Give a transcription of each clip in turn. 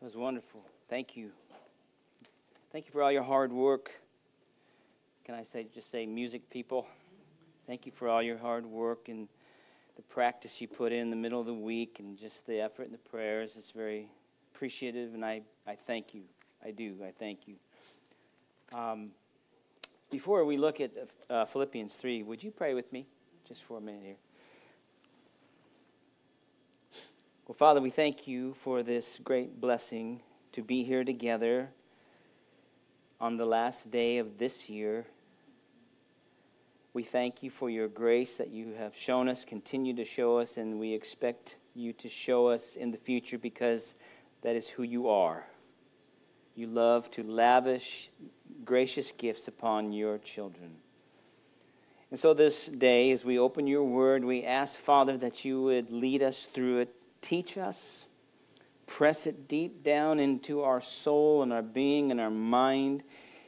That was wonderful. Thank you. Thank you for all your hard work. Can I say just say music people? Thank you for all your hard work and the practice you put in the middle of the week and just the effort and the prayers. It's very appreciative, and I, I thank you. I do. I thank you. Um, before we look at uh, Philippians 3, would you pray with me just for a minute here? Well, Father, we thank you for this great blessing to be here together on the last day of this year. We thank you for your grace that you have shown us, continue to show us, and we expect you to show us in the future because that is who you are. You love to lavish gracious gifts upon your children. And so this day, as we open your word, we ask, Father, that you would lead us through it teach us, press it deep down into our soul and our being and our mind,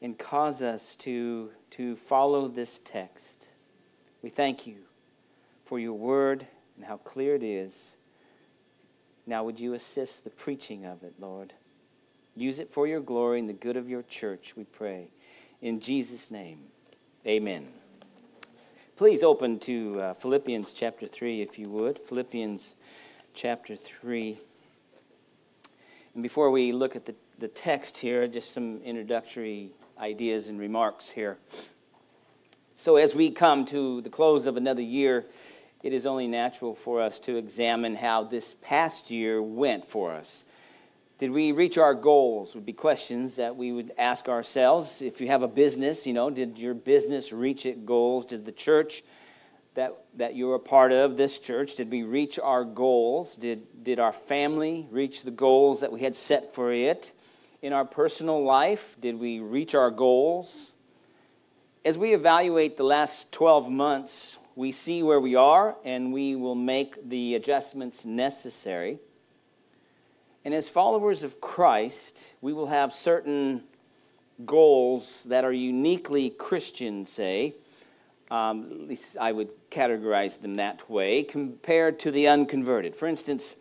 and cause us to, to follow this text. We thank you for your word and how clear it is. Now, would you assist the preaching of it, Lord? Use it for your glory and the good of your church, we pray. In Jesus' name, amen. Please open to uh, Philippians chapter 3, if you would. Philippians chapter 3. And before we look at the, the text here, just some introductory ideas and remarks here. So, as we come to the close of another year, it is only natural for us to examine how this past year went for us. Did we reach our goals? Would be questions that we would ask ourselves. If you have a business, you know, did your business reach its goals? Did the church that, that you're a part of, this church, did we reach our goals? Did, did our family reach the goals that we had set for it? In our personal life, did we reach our goals? As we evaluate the last 12 months, we see where we are and we will make the adjustments necessary. And as followers of Christ, we will have certain goals that are uniquely Christian, say, um, at least I would categorize them that way, compared to the unconverted. For instance,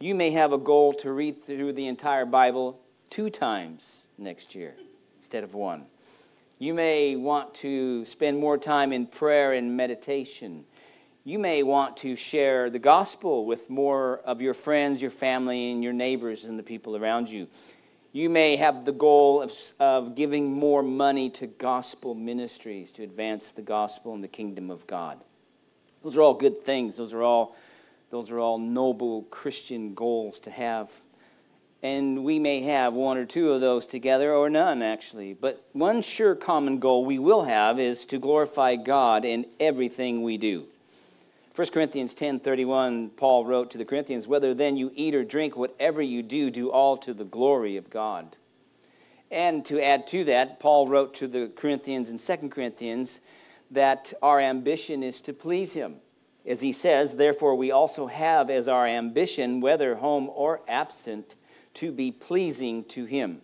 you may have a goal to read through the entire Bible two times next year instead of one. You may want to spend more time in prayer and meditation. You may want to share the gospel with more of your friends, your family, and your neighbors and the people around you. You may have the goal of, of giving more money to gospel ministries to advance the gospel and the kingdom of God. Those are all good things. Those are all, those are all noble Christian goals to have. And we may have one or two of those together or none, actually. But one sure common goal we will have is to glorify God in everything we do. 1 Corinthians 10:31 Paul wrote to the Corinthians whether then you eat or drink whatever you do do all to the glory of God. And to add to that Paul wrote to the Corinthians in 2 Corinthians that our ambition is to please him. As he says, therefore we also have as our ambition whether home or absent to be pleasing to him.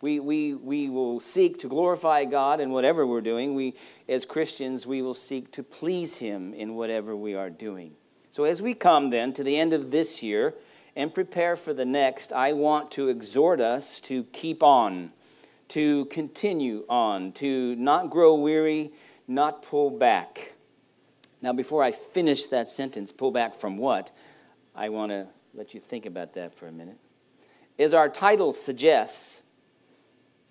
We, we, we will seek to glorify God in whatever we're doing. We, as Christians, we will seek to please Him in whatever we are doing. So, as we come then to the end of this year and prepare for the next, I want to exhort us to keep on, to continue on, to not grow weary, not pull back. Now, before I finish that sentence, pull back from what? I want to let you think about that for a minute. As our title suggests,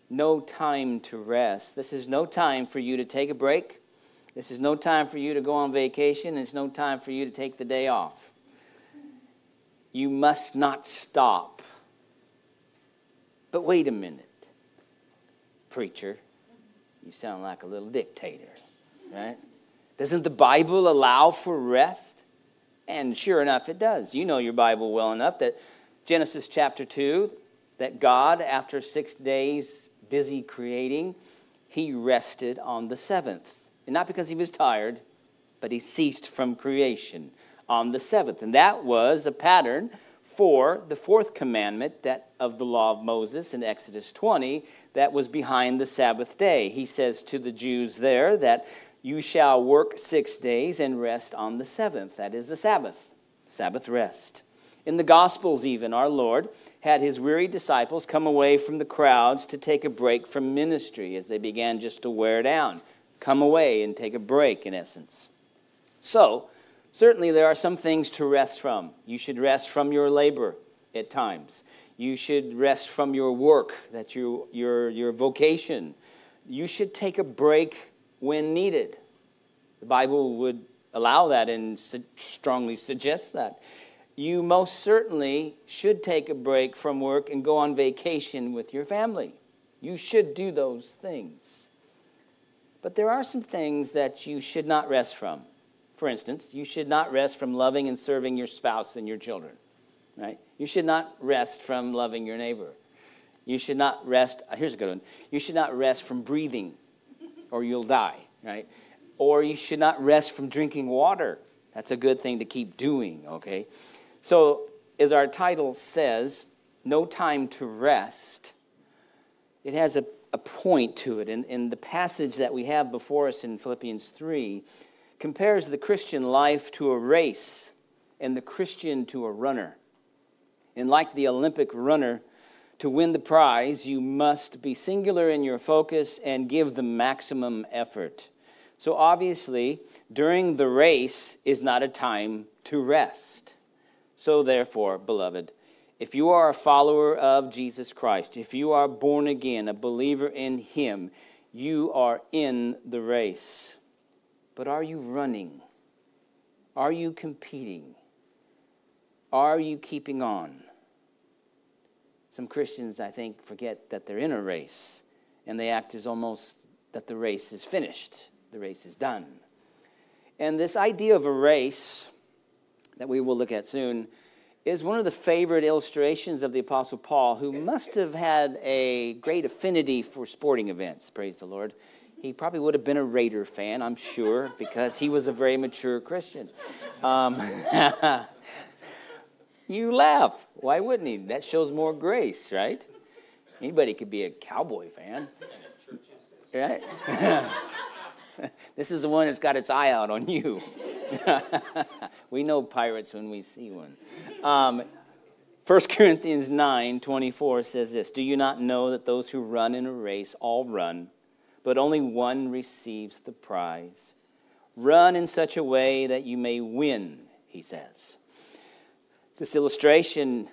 no time to rest. This is no time for you to take a break. This is no time for you to go on vacation. It's no time for you to take the day off. You must not stop. But wait a minute, preacher. You sound like a little dictator, right? Doesn't the Bible allow for rest? And sure enough, it does. You know your Bible well enough that Genesis chapter 2, that God, after six days, busy creating, he rested on the seventh. And not because he was tired, but he ceased from creation on the seventh. And that was a pattern for the fourth commandment that of the law of Moses in Exodus 20 that was behind the Sabbath day. He says to the Jews there that you shall work 6 days and rest on the seventh. That is the Sabbath. Sabbath rest. In the Gospels, even, our Lord had his weary disciples come away from the crowds to take a break from ministry as they began just to wear down. Come away and take a break, in essence. So, certainly there are some things to rest from. You should rest from your labor at times. You should rest from your work, that your, your, your vocation. You should take a break when needed. The Bible would allow that and strongly suggest that. You most certainly should take a break from work and go on vacation with your family. You should do those things. But there are some things that you should not rest from. For instance, you should not rest from loving and serving your spouse and your children right? You should not rest from loving your neighbor. You should not rest, uh, here's a good one. You should not rest from breathing or you'll die, right? Or you should not rest from drinking water. That's a good thing to keep doing, okay? So, as our title says, no time to rest, it has a, a point to it. And, and the passage that we have before us in Philippians 3 compares the Christian life to a race and the Christian to a runner. And like the Olympic runner, to win the prize, you must be singular in your focus and give the maximum effort. So, obviously, during the race is not a time to rest. So, therefore, beloved, if you are a follower of Jesus Christ, if you are born again, a believer in Him, you are in the race. But are you running? Are you competing? Are you keeping on? Some Christians, I think, forget that they're in a race and they act as almost that the race is finished, the race is done. And this idea of a race that we will look at soon is one of the favorite illustrations of the Apostle Paul, who must have had a great affinity for sporting events, praise the Lord. He probably would have been a Raider fan, I'm sure, because he was a very mature Christian. Um, You laugh. Why wouldn't he? That shows more grace, right? Anybody could be a cowboy fan. Right? this is the one that's got its eye out on you. we know pirates when we see one. Um, 1 Corinthians 9 24 says this Do you not know that those who run in a race all run, but only one receives the prize? Run in such a way that you may win, he says. This illustration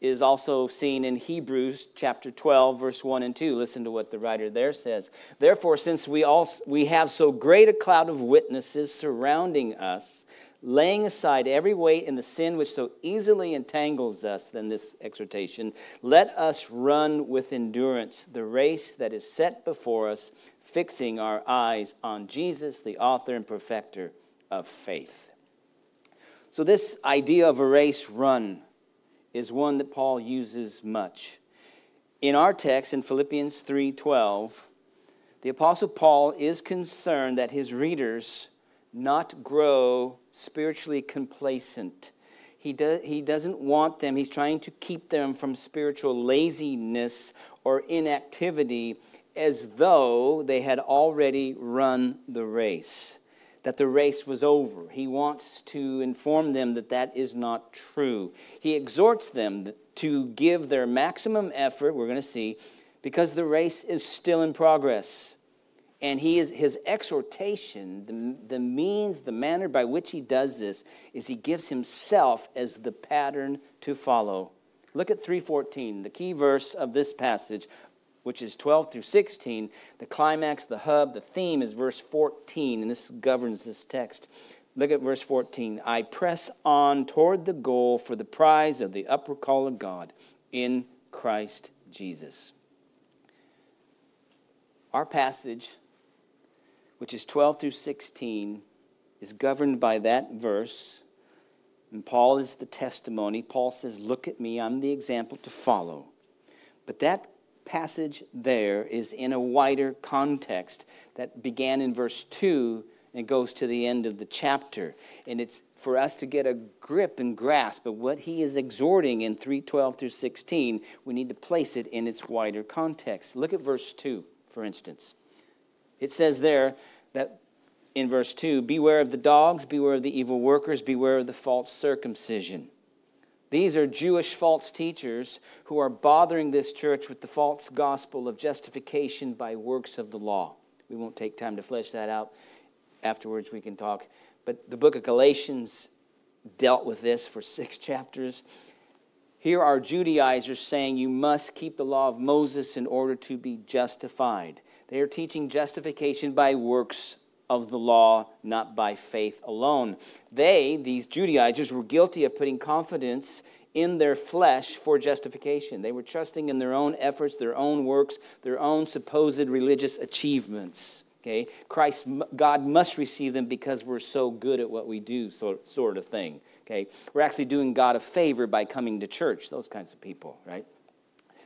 is also seen in Hebrews chapter 12 verse 1 and 2. Listen to what the writer there says. Therefore since we all we have so great a cloud of witnesses surrounding us, laying aside every weight and the sin which so easily entangles us, then this exhortation, let us run with endurance the race that is set before us, fixing our eyes on Jesus, the author and perfecter of faith. So, this idea of a race run is one that Paul uses much. In our text in Philippians 3:12, the apostle Paul is concerned that his readers not grow spiritually complacent. He, do, he doesn't want them, he's trying to keep them from spiritual laziness or inactivity as though they had already run the race that the race was over. He wants to inform them that that is not true. He exhorts them to give their maximum effort, we're going to see, because the race is still in progress. And he is, his exhortation, the, the means, the manner by which he does this, is he gives himself as the pattern to follow. Look at 314, the key verse of this passage which is 12 through 16. The climax, the hub, the theme is verse 14, and this governs this text. Look at verse 14. I press on toward the goal for the prize of the upward call of God in Christ Jesus. Our passage, which is 12 through 16, is governed by that verse. And Paul is the testimony. Paul says, Look at me, I'm the example to follow. But that passage there is in a wider context that began in verse 2 and goes to the end of the chapter. And it's for us to get a grip and grasp of what he is exhorting in 312 through 16, we need to place it in its wider context. Look at verse 2, for instance. It says there that in verse 2 Beware of the dogs, beware of the evil workers, beware of the false circumcision. These are Jewish false teachers who are bothering this church with the false gospel of justification by works of the law. We won't take time to flesh that out. Afterwards, we can talk. But the book of Galatians dealt with this for six chapters. Here are Judaizers saying you must keep the law of Moses in order to be justified. They are teaching justification by works of the law, not by faith alone. They, these Judaizers, were guilty of putting confidence in their flesh for justification. They were trusting in their own efforts, their own works, their own supposed religious achievements. Okay, Christ, God must receive them because we're so good at what we do, sort, sort of thing. Okay, we're actually doing God a favor by coming to church. Those kinds of people, right?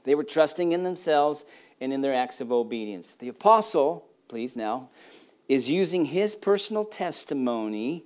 They were trusting in themselves and in their acts of obedience. The apostle, please now, is using his personal testimony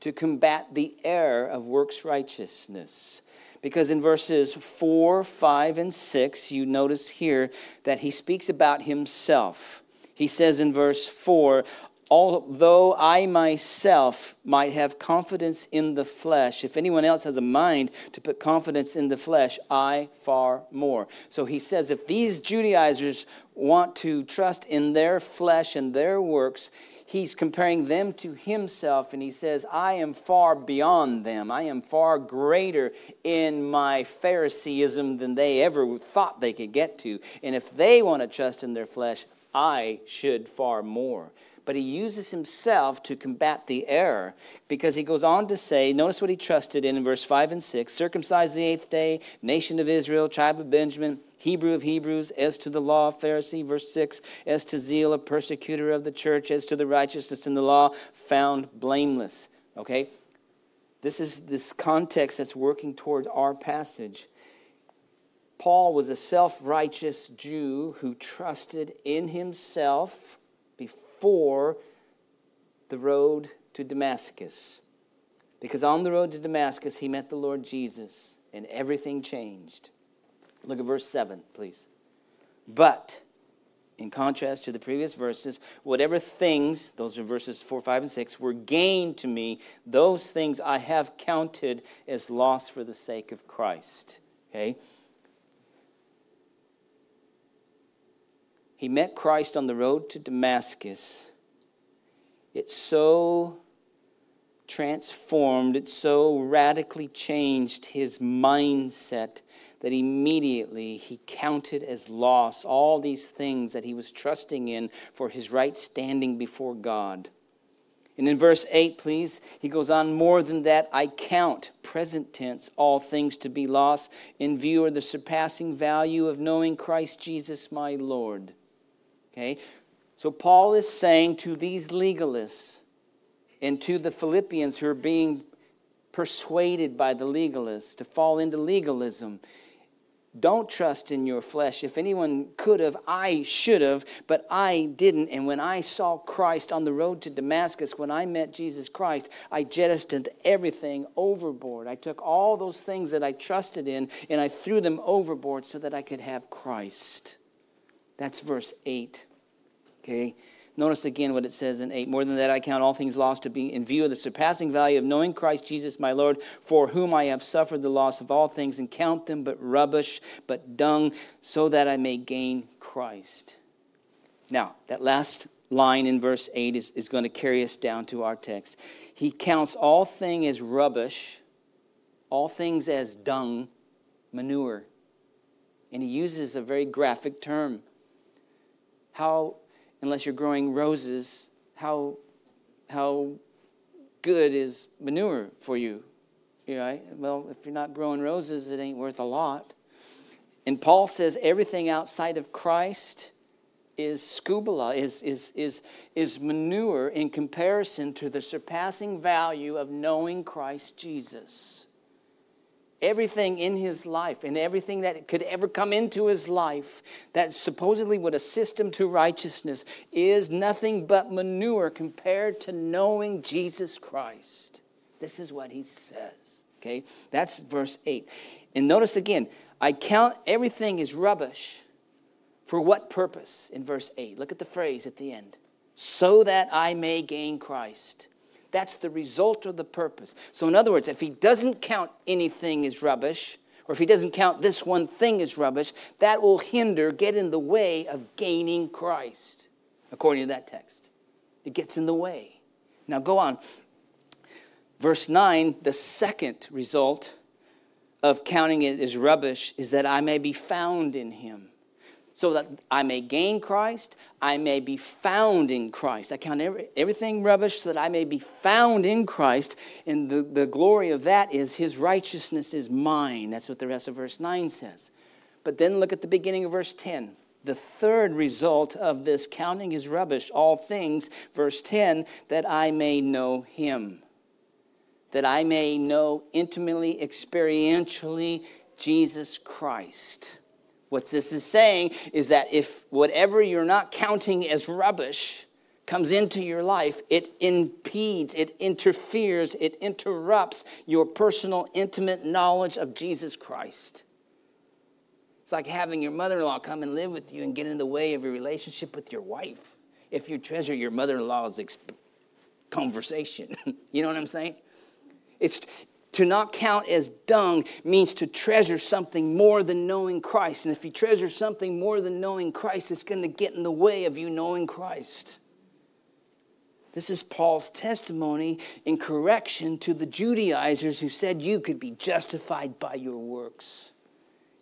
to combat the error of works righteousness. Because in verses 4, 5, and 6, you notice here that he speaks about himself. He says in verse 4 Although I myself might have confidence in the flesh, if anyone else has a mind to put confidence in the flesh, I far more. So he says if these Judaizers want to trust in their flesh and their works, he's comparing them to himself and he says, I am far beyond them. I am far greater in my Phariseeism than they ever thought they could get to. And if they want to trust in their flesh, I should far more. But he uses himself to combat the error because he goes on to say, notice what he trusted in in verse 5 and 6 circumcised the eighth day, nation of Israel, tribe of Benjamin, Hebrew of Hebrews, as to the law, Pharisee, verse 6, as to zeal, a persecutor of the church, as to the righteousness in the law, found blameless. Okay? This is this context that's working toward our passage. Paul was a self righteous Jew who trusted in himself before the road to Damascus. Because on the road to Damascus, he met the Lord Jesus and everything changed. Look at verse 7, please. But, in contrast to the previous verses, whatever things, those are verses 4, 5, and 6, were gained to me, those things I have counted as loss for the sake of Christ. Okay? He met Christ on the road to Damascus. It so transformed, it so radically changed his mindset that immediately he counted as loss all these things that he was trusting in for his right standing before God. And in verse 8, please, he goes on, more than that, I count, present tense, all things to be lost in view of the surpassing value of knowing Christ Jesus my Lord Okay? So Paul is saying to these legalists and to the Philippians who are being persuaded by the legalists to fall into legalism. Don't trust in your flesh. If anyone could have, I should have, but I didn't. And when I saw Christ on the road to Damascus, when I met Jesus Christ, I jettisoned everything overboard. I took all those things that I trusted in and I threw them overboard so that I could have Christ. That's verse 8. Okay? Notice again what it says in 8. More than that, I count all things lost to be in view of the surpassing value of knowing Christ Jesus my Lord, for whom I have suffered the loss of all things, and count them but rubbish, but dung, so that I may gain Christ. Now, that last line in verse 8 is, is going to carry us down to our text. He counts all things as rubbish, all things as dung, manure. And he uses a very graphic term how, unless you're growing roses, how, how good is manure for you? you Right? Well, if you're not growing roses, it ain't worth a lot. And Paul says everything outside of Christ is scubala, is, is, is, is manure in comparison to the surpassing value of knowing Christ Jesus everything in his life and everything that could ever come into his life that supposedly would assist him to righteousness is nothing but manure compared to knowing Jesus Christ. This is what he says. Okay? That's verse 8. And notice again, I count everything as rubbish. For what purpose? In verse 8. Look at the phrase at the end. So that I may gain Christ. That's the result or the purpose. So, in other words, if he doesn't count anything as rubbish, or if he doesn't count this one thing as rubbish, that will hinder, get in the way of gaining Christ, according to that text. It gets in the way. Now, go on. Verse 9, the second result of counting it as rubbish is that I may be found in him. So that I may gain Christ, I may be found in Christ. I count every, everything rubbish so that I may be found in Christ. And the, the glory of that is his righteousness is mine. That's what the rest of verse 9 says. But then look at the beginning of verse 10. The third result of this counting is rubbish, all things, verse 10, that I may know him that I may know intimately, experientially Jesus Christ. What this is saying is that if whatever you're not counting as rubbish comes into your life, it impedes, it interferes, it interrupts your personal, intimate knowledge of Jesus Christ. It's like having your mother in law come and live with you and get in the way of your relationship with your wife. If you treasure your mother in law's conversation, you know what I'm saying? It's to not count as dung means to treasure something more than knowing Christ. And if you treasure something more than knowing Christ, it's going to get in the way of you knowing Christ. This is Paul's testimony in correction to the Judaizers who said you could be justified by your works.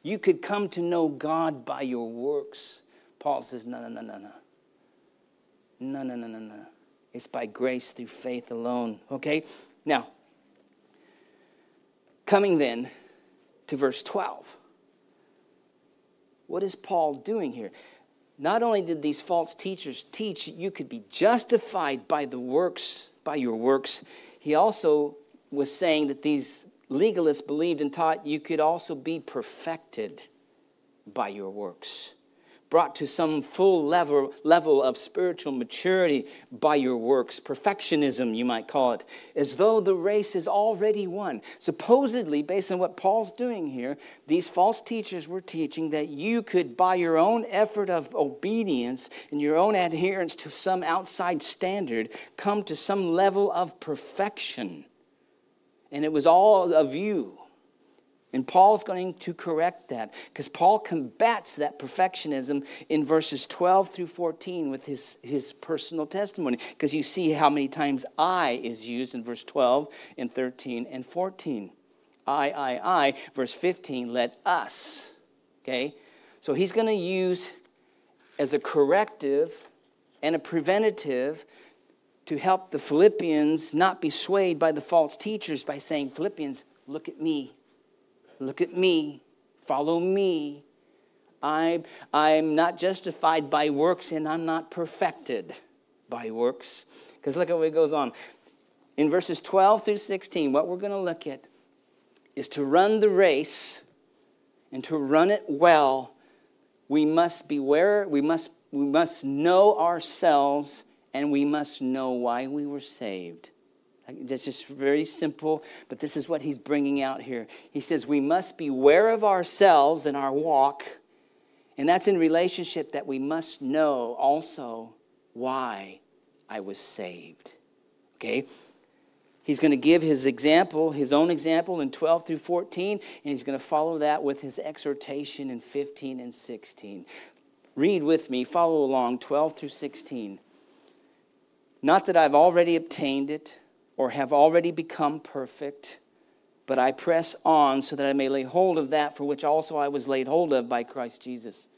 You could come to know God by your works. Paul says, no, no, no, no, no. No, no, no, no, no. It's by grace through faith alone. Okay? Now, Coming then to verse 12. What is Paul doing here? Not only did these false teachers teach you could be justified by the works, by your works, he also was saying that these legalists believed and taught you could also be perfected by your works brought to some full level, level of spiritual maturity by your works, perfectionism, you might call it, as though the race is already won. Supposedly, based on what Paul's doing here, these false teachers were teaching that you could, by your own effort of obedience and your own adherence to some outside standard, come to some level of perfection. And it was all of you. And Paul's going to correct that because Paul combats that perfectionism in verses 12 through 14 with his, his personal testimony. Because you see how many times I is used in verse 12 and 13 and 14. I, I, I. Verse 15, let us. Okay? So he's going to use as a corrective and a preventative to help the Philippians not be swayed by the false teachers by saying, Philippians, look at me Look at me. Follow me. I'm, I'm not justified by works and I'm not perfected by works. Because look at what goes on. In verses 12 through 16, what we're going to look at is to run the race and to run it well, we must beware, we must, we must know ourselves, and we must know why we were saved. That's just very simple, but this is what he's bringing out here. He says, We must beware of ourselves and our walk, and that's in relationship that we must know also why I was saved. Okay? He's going to give his example, his own example in 12 through 14, and he's going to follow that with his exhortation in 15 and 16. Read with me, follow along, 12 through 16. Not that I've already obtained it or have already become perfect, but I press on so that I may lay hold of that for which also I was laid hold of by Christ Jesus.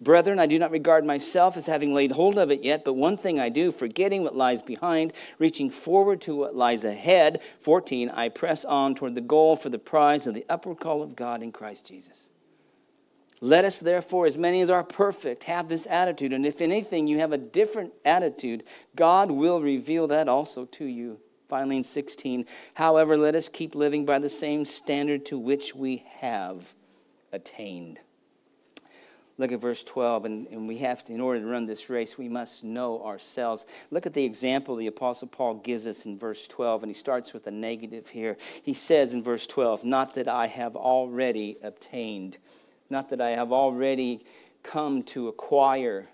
Brethren, I do not regard myself as having laid hold of it yet, but one thing I do, forgetting what lies behind, reaching forward to what lies ahead. 14, I press on toward the goal for the prize of the upward call of God in Christ Jesus. Let us, therefore, as many as are perfect, have this attitude. And if anything you have a different attitude, God will reveal that also to you. Finally, in 16, however, let us keep living by the same standard to which we have attained. Look at verse 12, and, and we have to, in order to run this race, we must know ourselves. Look at the example the Apostle Paul gives us in verse 12, and he starts with a negative here. He says in verse 12, Not that I have already obtained, not that I have already come to acquire,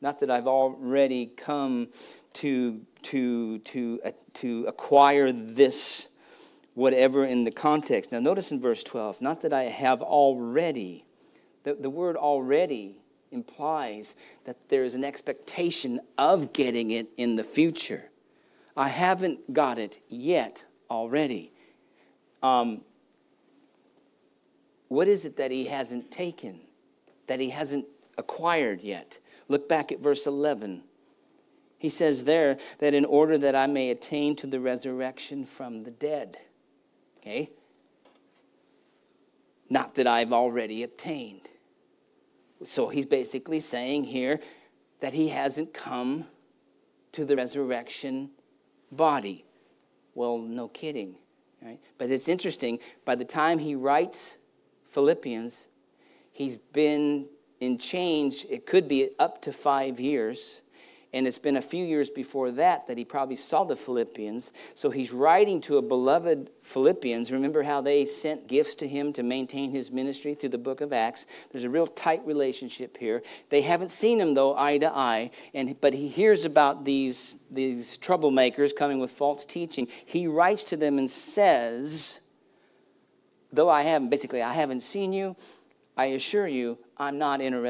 not that I've already come to to, to, uh, to acquire this, whatever in the context. Now, notice in verse 12, not that I have already. The, the word already implies that there is an expectation of getting it in the future. I haven't got it yet already. Um, what is it that he hasn't taken, that he hasn't acquired yet? Look back at verse 11. He says there that in order that I may attain to the resurrection from the dead. Okay? Not that I've already obtained. So he's basically saying here that he hasn't come to the resurrection body. Well, no kidding. Right? But it's interesting, by the time he writes Philippians, he's been in change, it could be up to five years. And it's been a few years before that that he probably saw the Philippians. So he's writing to a beloved Philippians. Remember how they sent gifts to him to maintain his ministry through the book of Acts? There's a real tight relationship here. They haven't seen him, though, eye to eye. And, but he hears about these, these troublemakers coming with false teaching. He writes to them and says, Though I haven't, basically, I haven't seen you, I assure you, I'm not in a